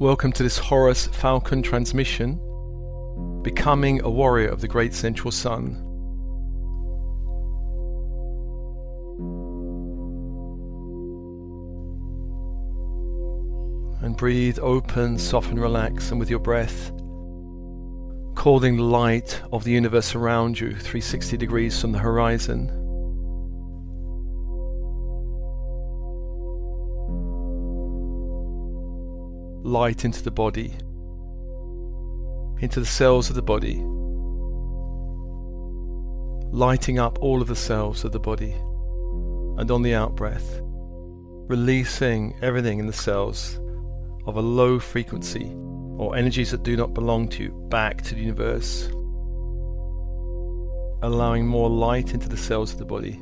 Welcome to this Horus Falcon transmission, Becoming a Warrior of the Great Central Sun. And breathe open, soften, relax, and with your breath, calling the light of the universe around you 360 degrees from the horizon. Light into the body, into the cells of the body, lighting up all of the cells of the body. And on the out breath, releasing everything in the cells of a low frequency or energies that do not belong to you back to the universe, allowing more light into the cells of the body.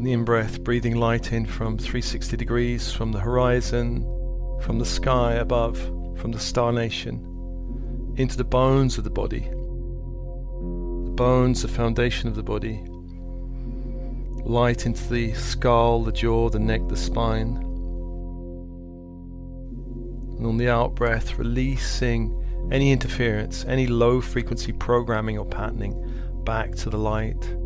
On the in breath, breathing light in from 360 degrees from the horizon, from the sky above, from the star nation, into the bones of the body. The bones, the foundation of the body. Light into the skull, the jaw, the neck, the spine. And on the out breath, releasing any interference, any low frequency programming or patterning back to the light.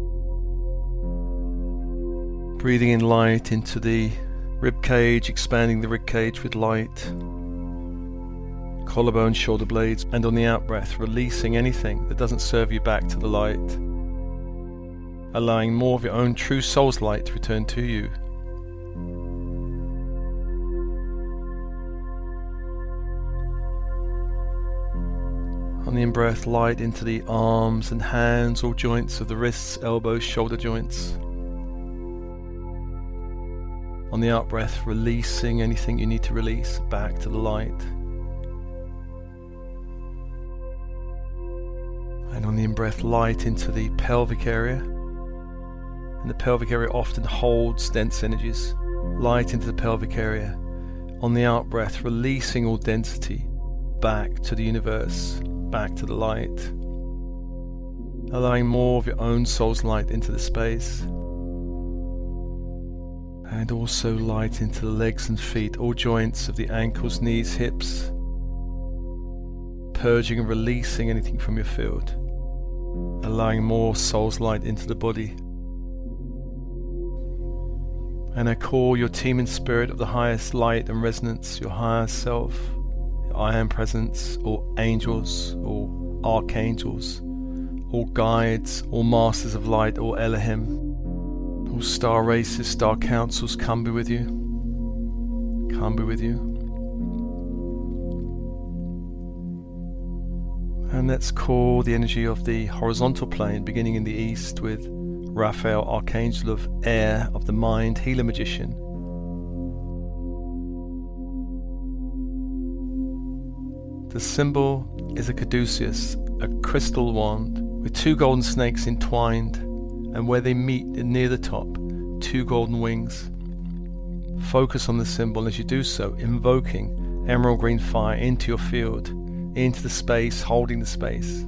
Breathing in light into the rib cage, expanding the rib cage with light. Collarbone, shoulder blades, and on the out breath, releasing anything that doesn't serve you back to the light. Allowing more of your own true soul's light to return to you. On the in breath, light into the arms and hands, all joints of the wrists, elbows, shoulder joints. On the out breath, releasing anything you need to release back to the light. And on the in breath, light into the pelvic area. And the pelvic area often holds dense energies. Light into the pelvic area. On the out breath, releasing all density back to the universe, back to the light. Allowing more of your own soul's light into the space and also light into the legs and feet, all joints of the ankles, knees, hips, purging and releasing anything from your field, allowing more soul's light into the body. And I call your team in spirit of the highest light and resonance, your higher self, your I am presence, or angels, or archangels, all guides, all masters of light, all Elohim all star races, star councils, come be with you. Come be with you. And let's call the energy of the horizontal plane, beginning in the east with Raphael, Archangel of Air, of the Mind, Healer Magician. The symbol is a caduceus, a crystal wand with two golden snakes entwined and where they meet near the top, two golden wings. Focus on the symbol as you do so, invoking emerald green fire into your field, into the space, holding the space.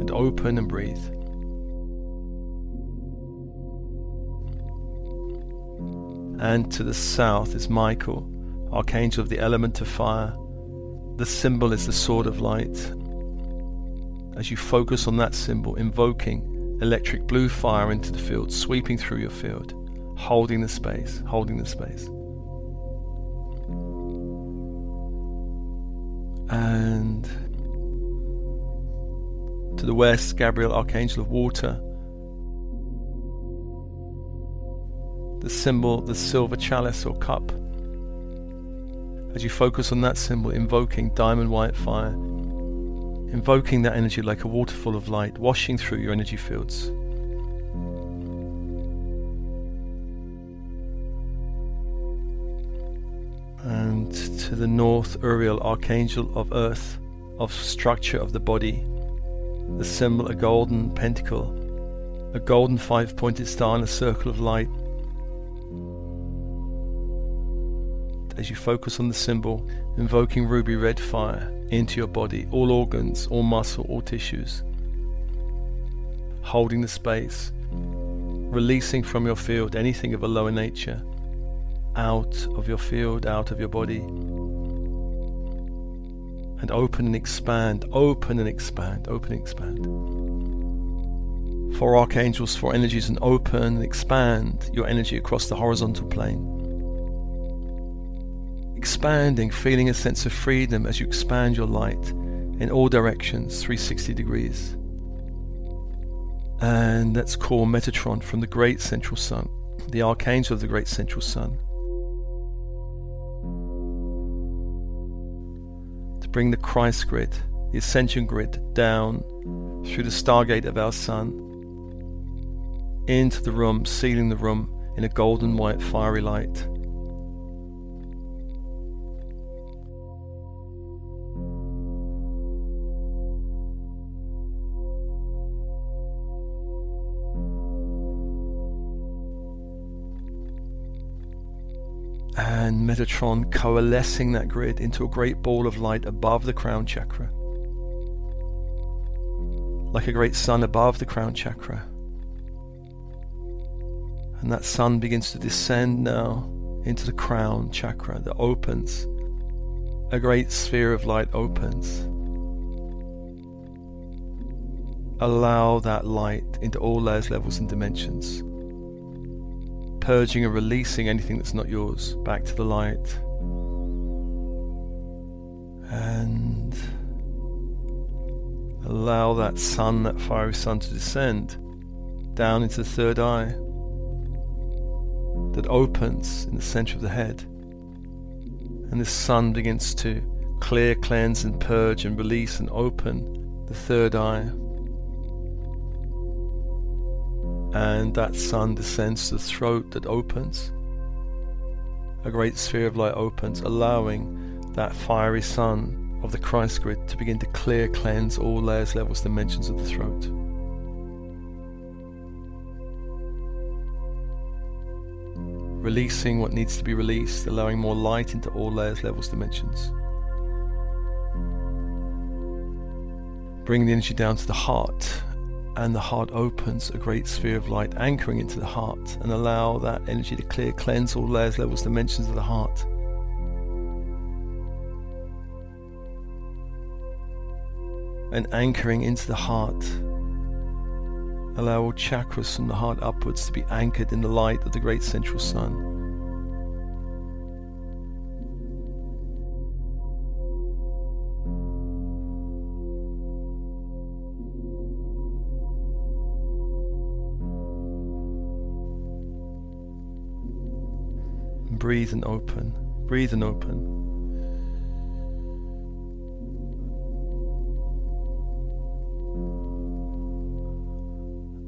And open and breathe. And to the south is Michael, archangel of the element of fire. The symbol is the sword of light. As you focus on that symbol, invoking electric blue fire into the field, sweeping through your field, holding the space, holding the space. And to the west, Gabriel, Archangel of Water. The symbol, the silver chalice or cup. As you focus on that symbol, invoking diamond white fire, invoking that energy like a waterfall of light, washing through your energy fields. And to the north, Uriel, Archangel of Earth, of structure of the body, the symbol a golden pentacle, a golden five pointed star in a circle of light. As you focus on the symbol, invoking ruby red fire, into your body, all organs, all muscle, all tissues. Holding the space, releasing from your field anything of a lower nature, out of your field, out of your body. And open and expand, open and expand, open and expand. For archangels, for energies, and open and expand your energy across the horizontal plane expanding, feeling a sense of freedom as you expand your light in all directions, 360 degrees. And let's call Metatron from the great central sun, the archangel of the great central sun, to bring the Christ grid, the ascension grid, down through the stargate of our sun into the room, sealing the room in a golden white fiery light. Metatron coalescing that grid into a great ball of light above the crown chakra. Like a great sun above the crown chakra. And that sun begins to descend now into the crown chakra that opens. A great sphere of light opens. Allow that light into all layers, levels, and dimensions purging and releasing anything that's not yours back to the light. And allow that sun, that fiery sun, to descend down into the third eye that opens in the center of the head. And this sun begins to clear, cleanse, and purge and release and open the third eye and that sun descends to the throat that opens. A great sphere of light opens, allowing that fiery sun of the Christ grid to begin to clear, cleanse all layers, levels, dimensions of the throat. Releasing what needs to be released, allowing more light into all layers, levels, dimensions. Bring the energy down to the heart and the heart opens, a great sphere of light anchoring into the heart, and allow that energy to clear, cleanse all layers, levels, dimensions of the heart. And anchoring into the heart, allow all chakras from the heart upwards to be anchored in the light of the great central sun. Breathe and open, breathe and open.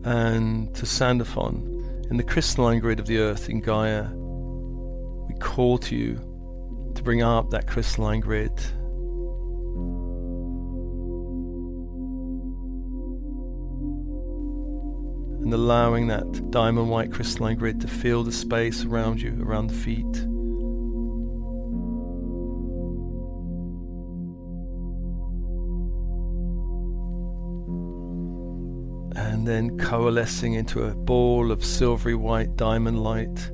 And to Sandalphon, in the crystalline grid of the earth in Gaia, we call to you to bring up that crystalline grid and allowing that diamond white crystalline grid to fill the space around you, around the feet. And then coalescing into a ball of silvery white diamond light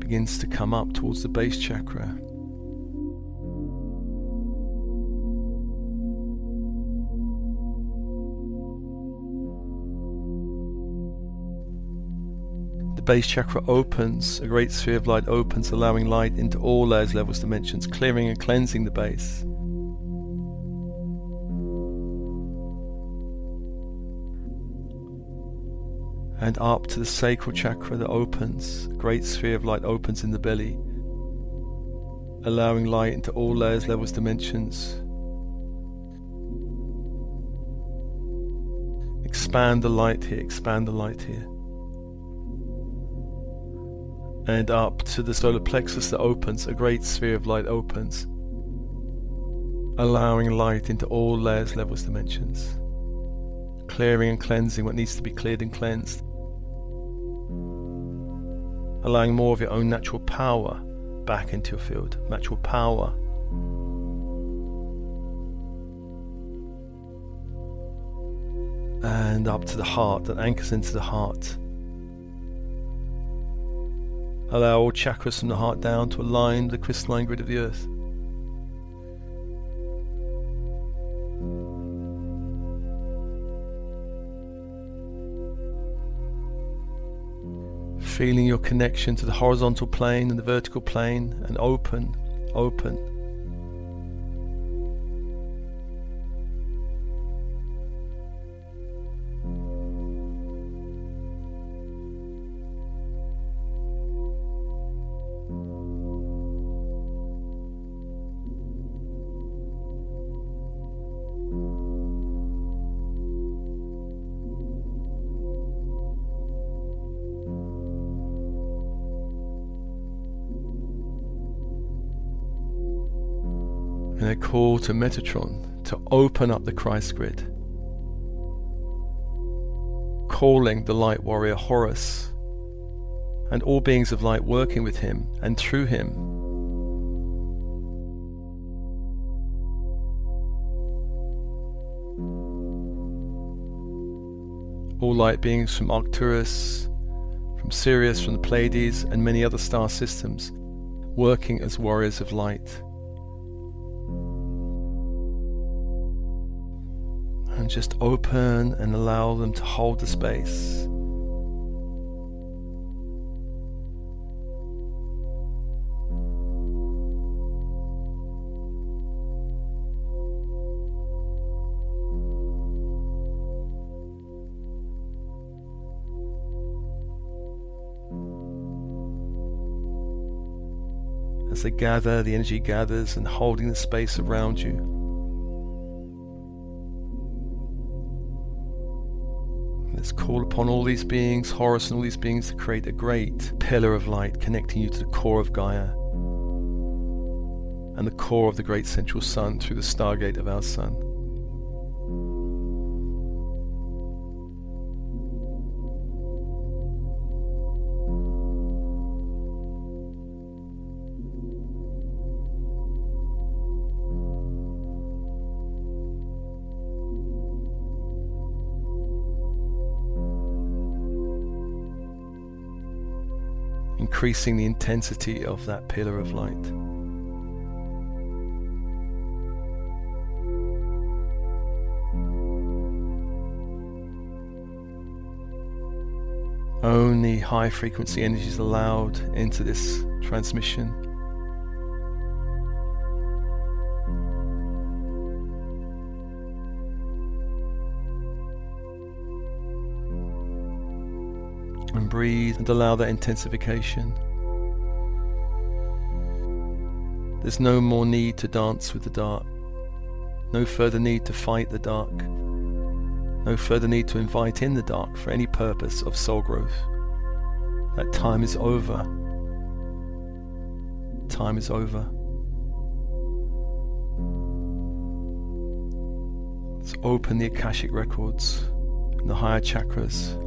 begins to come up towards the base chakra. Base chakra opens, a great sphere of light opens, allowing light into all layers, levels, dimensions, clearing and cleansing the base. And up to the sacral chakra that opens, a great sphere of light opens in the belly, allowing light into all layers, levels, dimensions. Expand the light here, expand the light here and up to the solar plexus that opens, a great sphere of light opens, allowing light into all layers, levels, dimensions, clearing and cleansing what needs to be cleared and cleansed, allowing more of your own natural power back into your field, natural power. And up to the heart that anchors into the heart Allow all chakras from the heart down to align the crystalline grid of the earth. Feeling your connection to the horizontal plane and the vertical plane and open, open. And a call to Metatron to open up the Christ grid, calling the light warrior Horus and all beings of light working with him and through him. All light beings from Arcturus, from Sirius, from the Pleiades, and many other star systems working as warriors of light. And just open and allow them to hold the space. As they gather, the energy gathers and holding the space around you. Call upon all these beings, Horus and all these beings, to create a great pillar of light connecting you to the core of Gaia and the core of the great central sun through the stargate of our sun. Increasing the intensity of that pillar of light. Only high frequency energy is allowed into this transmission. Breathe and allow that intensification. There's no more need to dance with the dark, no further need to fight the dark, no further need to invite in the dark for any purpose of soul growth. That time is over. Time is over. Let's open the Akashic records and the higher chakras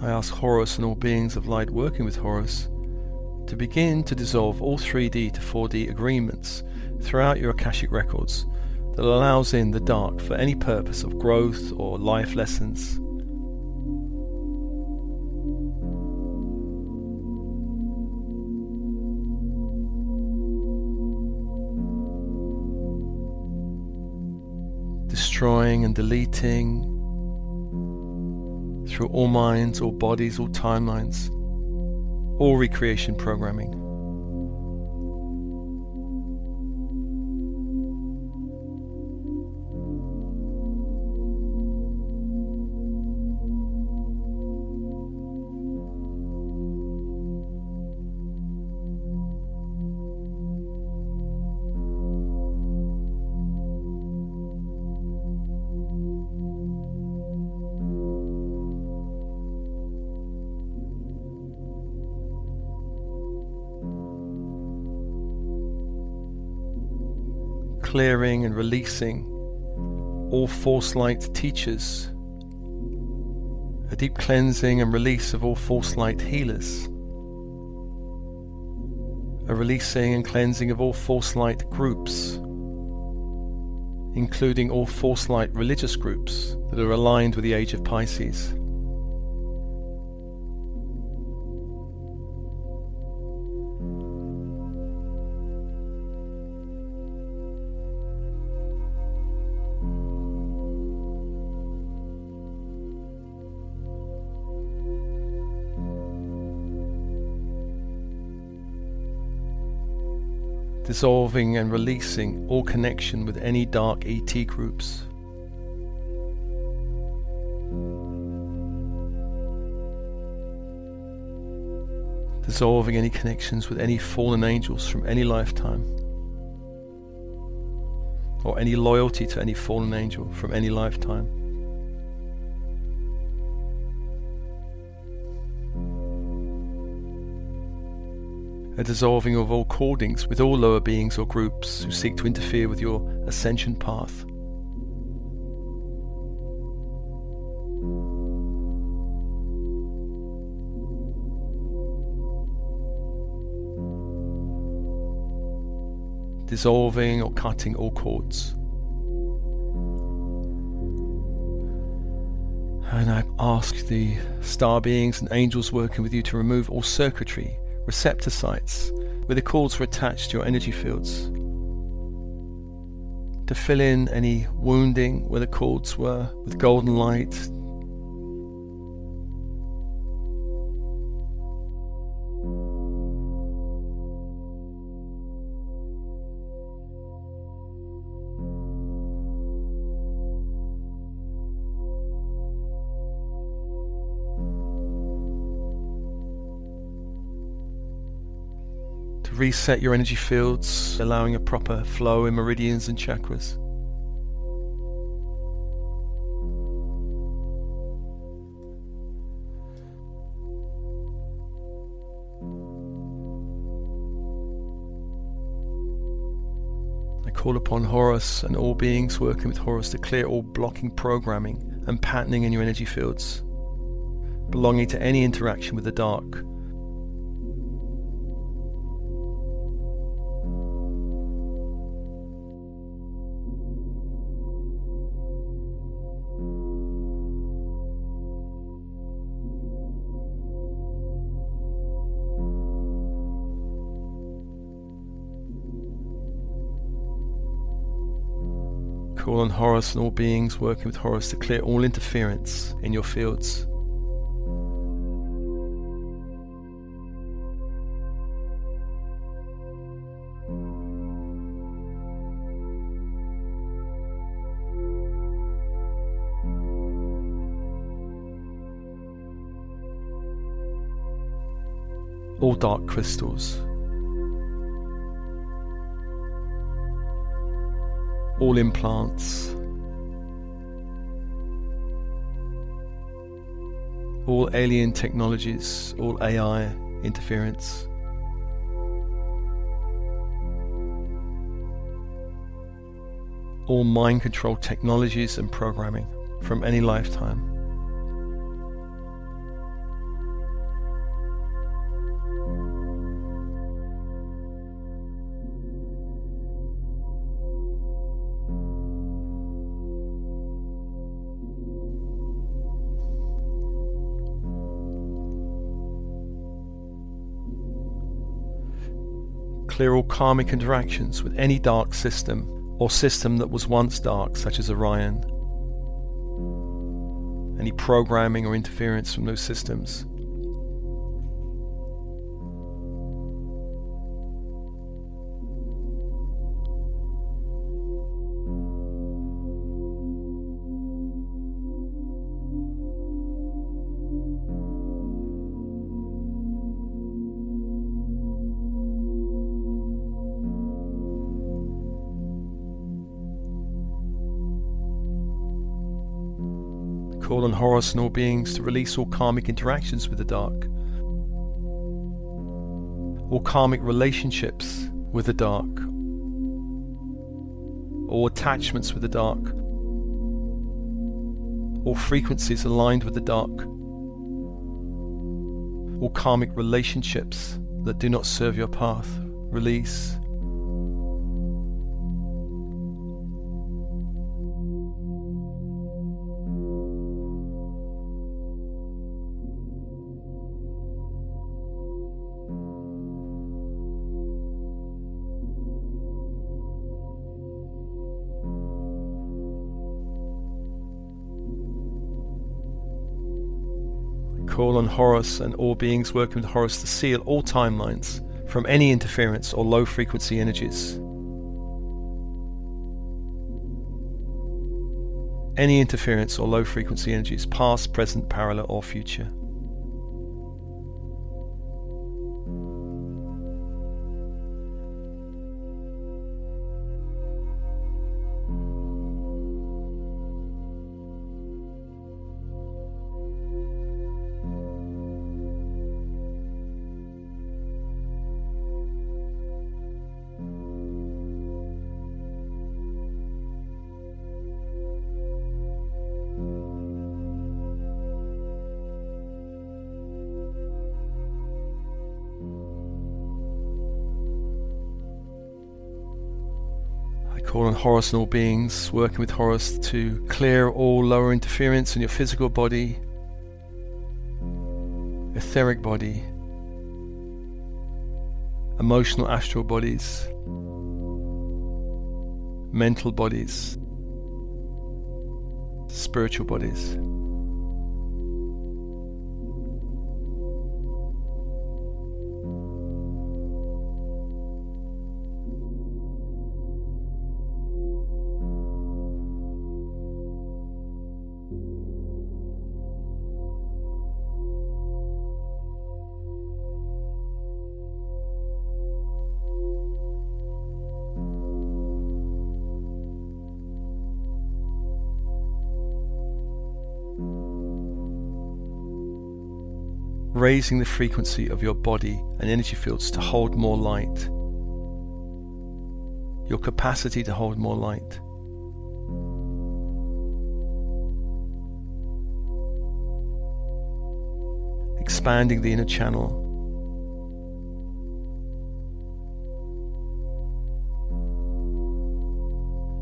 I ask Horus and all beings of light working with Horus to begin to dissolve all 3D to 4D agreements throughout your Akashic records that allows in the dark for any purpose of growth or life lessons. Destroying and deleting through all minds, all bodies, all timelines, all recreation programming. Clearing and releasing all false light teachers A deep cleansing and release of all false light healers. A releasing and cleansing of all false light groups, including all false light religious groups that are aligned with the age of Pisces. Dissolving and releasing all connection with any dark ET groups. Dissolving any connections with any fallen angels from any lifetime, or any loyalty to any fallen angel from any lifetime. A dissolving of all cordings with all lower beings or groups who seek to interfere with your ascension path. Dissolving or cutting all cords. And I ask the star beings and angels working with you to remove all circuitry receptor sites where the cords were attached to your energy fields. To fill in any wounding where the cords were with golden light, reset your energy fields, allowing a proper flow in meridians and chakras. I call upon Horus and all beings working with Horus to clear all blocking programming and patterning in your energy fields, belonging to any interaction with the dark call on Horus and all beings working with Horus to clear all interference in your fields. all dark crystals all implants, all alien technologies, all AI interference. All mind control technologies and programming from any lifetime. Clear all karmic interactions with any dark system or system that was once dark, such as Orion. Any programming or interference from those systems. Call on Horus and all beings to release all karmic interactions with the dark, all karmic relationships with the dark, all attachments with the dark, all frequencies aligned with the dark. All karmic relationships that do not serve your path, release. Horus and all beings working with Horus to seal all timelines from any interference or low frequency energies. Any interference or low frequency energies, past, present, parallel, or future. Horus and all beings, working with Horus to clear all lower interference in your physical body, etheric body, emotional astral bodies, mental bodies, spiritual bodies. Raising the frequency of your body and energy fields to hold more light. Your capacity to hold more light. Expanding the inner channel.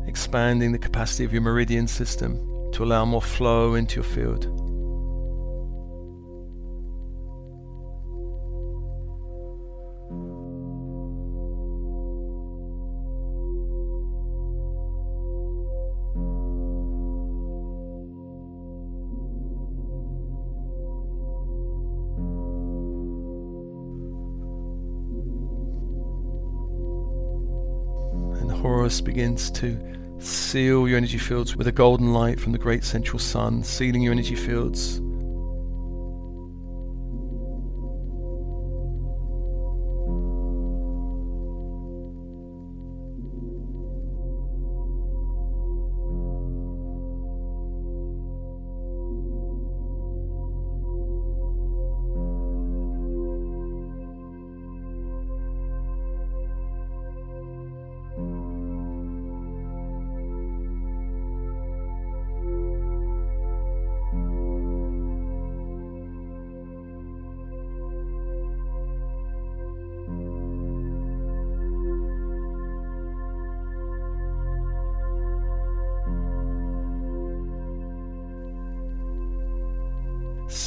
Expanding the capacity of your meridian system to allow more flow into your field. Horus begins to seal your energy fields with a golden light from the great central sun, sealing your energy fields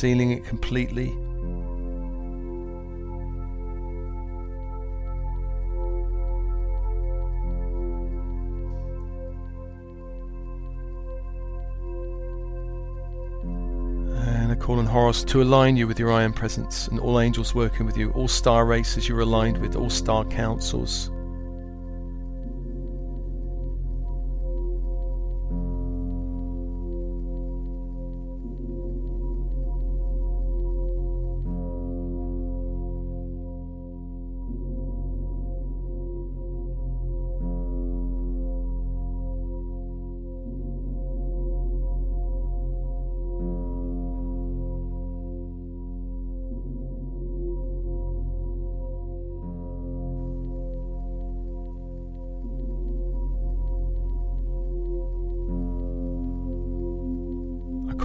sealing it completely. And I call on Horus to align you with your I am presence and all angels working with you, all star races you're aligned with, all star councils.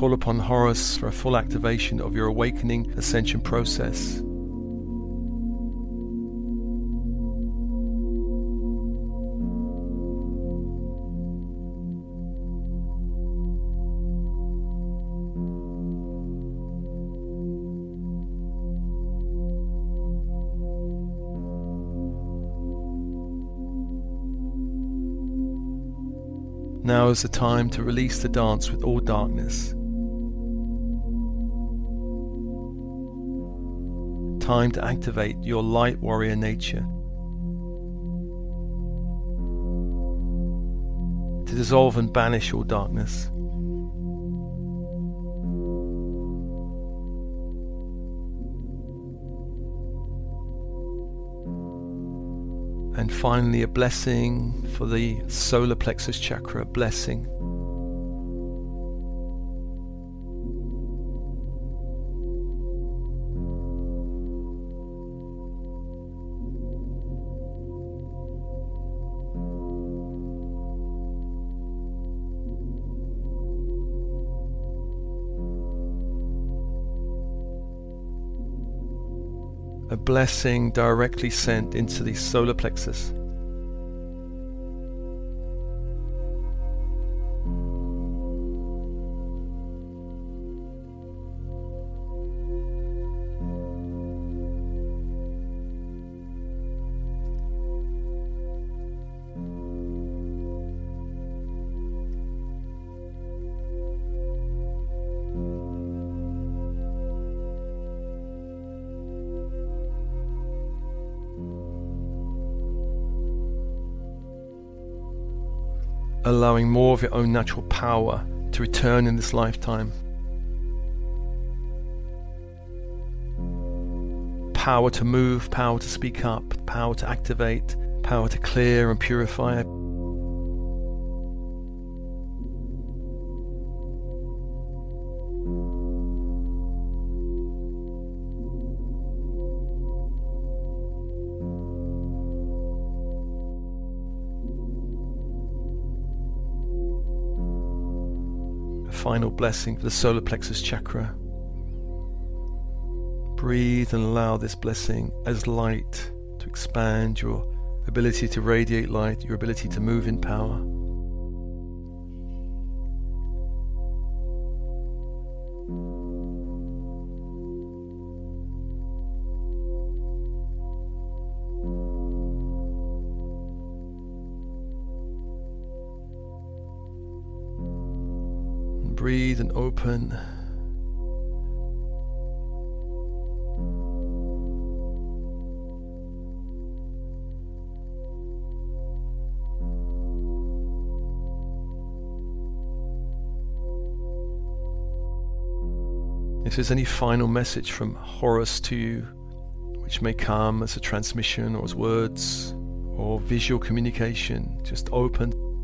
Call upon Horus for a full activation of your awakening ascension process. Now is the time to release the dance with all darkness. Time to activate your light warrior nature. To dissolve and banish all darkness. And finally, a blessing for the solar plexus chakra, blessing. Blessing directly sent into the solar plexus. Allowing more of your own natural power to return in this lifetime. Power to move, power to speak up, power to activate, power to clear and purify, final blessing for the solar plexus chakra. Breathe and allow this blessing as light to expand your ability to radiate light, your ability to move in power. Open. If there's any final message from Horus to you, which may come as a transmission or as words or visual communication, just open.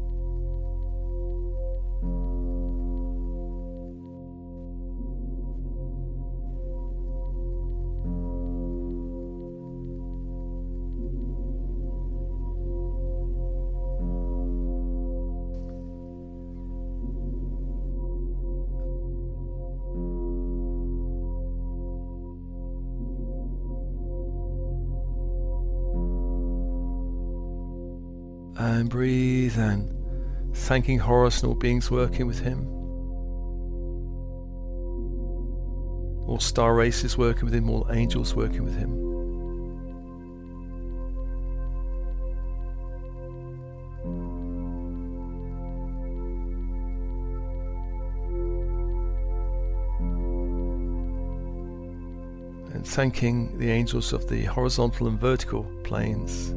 Thanking Horus and all beings working with him. All star races working with him, all angels working with him. And thanking the angels of the horizontal and vertical planes.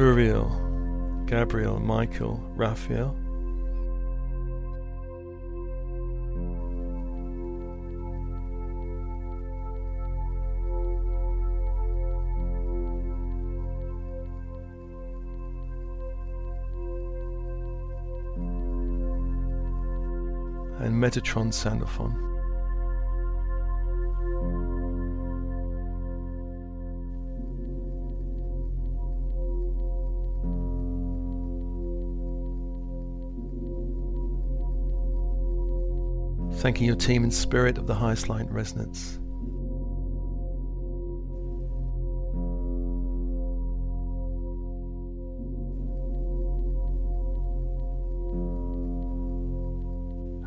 Uriel, Gabriel, Michael, Raphael. and Metatron Sandalphon. Thanking your team and spirit of the highest light resonance.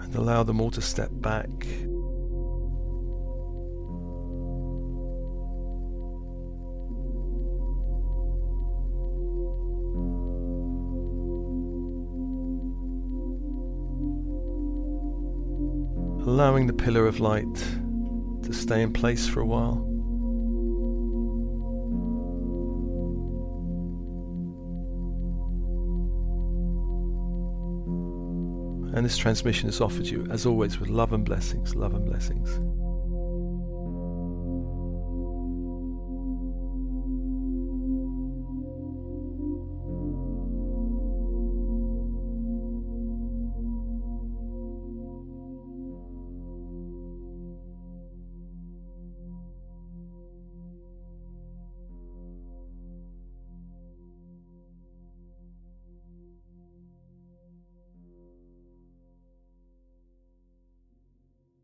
And allow them all to step back allowing the pillar of light to stay in place for a while. And this transmission is offered you, as always, with love and blessings, love and blessings.